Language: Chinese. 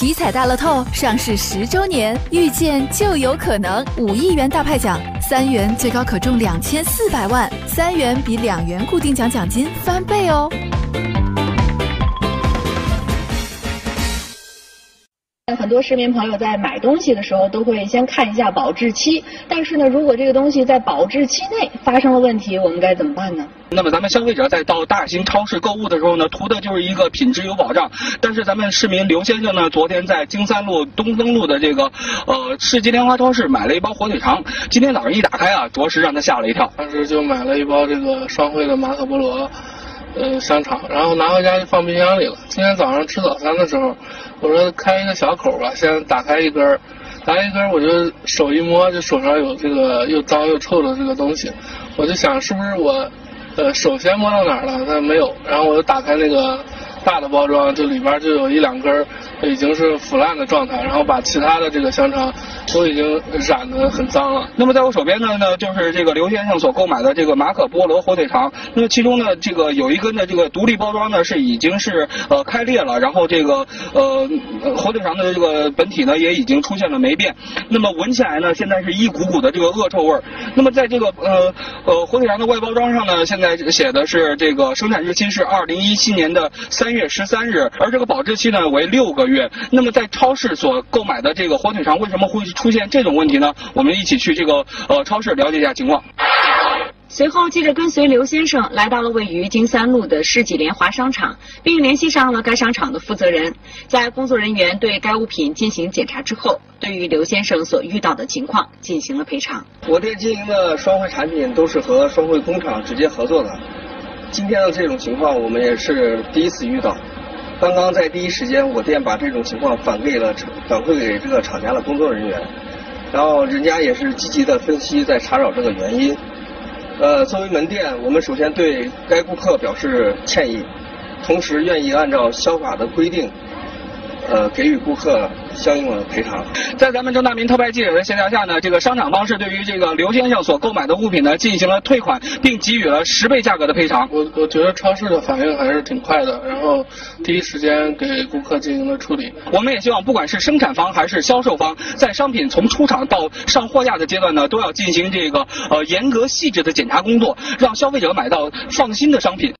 体彩大乐透上市十周年，遇见就有可能五亿元大派奖，三元最高可中两千四百万，三元比两元固定奖奖金翻倍哦。很多市民朋友在买东西的时候都会先看一下保质期，但是呢，如果这个东西在保质期内发生了问题，我们该怎么办呢？那么咱们消费者在到大型超市购物的时候呢，图的就是一个品质有保障。但是咱们市民刘先生呢，昨天在京三路东风路的这个呃世纪莲花超市买了一包火腿肠，今天早上一打开啊，着实让他吓了一跳。当时就买了一包这个双汇的马可波罗。呃，香肠，然后拿回家就放冰箱里了。今天早上吃早餐的时候，我说开一个小口吧，先打开一根，打开一根儿，我就手一摸，就手上有这个又脏又臭的这个东西，我就想是不是我，呃，首先摸到哪儿了？但没有，然后我就打开那个大的包装，就里边就有一两根儿已经是腐烂的状态，然后把其他的这个香肠。都已经染得很脏了。那么在我手边呢，呢就是这个刘先生所购买的这个马可波罗火腿肠。那么其中呢，这个有一根的这个独立包装呢是已经是呃开裂了，然后这个呃火腿肠的这个本体呢也已经出现了霉变。那么闻起来呢，现在是一股股的这个恶臭味儿。那么在这个呃呃火腿肠的外包装上呢，现在写的是这个生产日期是二零一七年的三月十三日，而这个保质期呢为六个月。那么在超市所购买的这个火腿肠为什么会？出现这种问题呢？我们一起去这个呃超市了解一下情况。随后，记者跟随刘先生来到了位于金三路的世纪联华商场，并联系上了该商场的负责人。在工作人员对该物品进行检查之后，对于刘先生所遇到的情况进行了赔偿。我店经营的双汇产品都是和双汇工厂直接合作的，今天的这种情况我们也是第一次遇到。刚刚在第一时间，我店把这种情况反馈了反馈给这个厂家的工作人员，然后人家也是积极的分析，在查找这个原因。呃，作为门店，我们首先对该顾客表示歉意，同时愿意按照消法的规定，呃，给予顾客。相应的赔偿，在咱们郑大民特派记者的协调下呢，这个商场方是对于这个刘先生所购买的物品呢进行了退款，并给予了十倍价格的赔偿。我我觉得超市的反应还是挺快的，然后第一时间给顾客进行了处理。我们也希望不管是生产方还是销售方，在商品从出厂到上货架的阶段呢，都要进行这个呃严格细致的检查工作，让消费者买到放心的商品。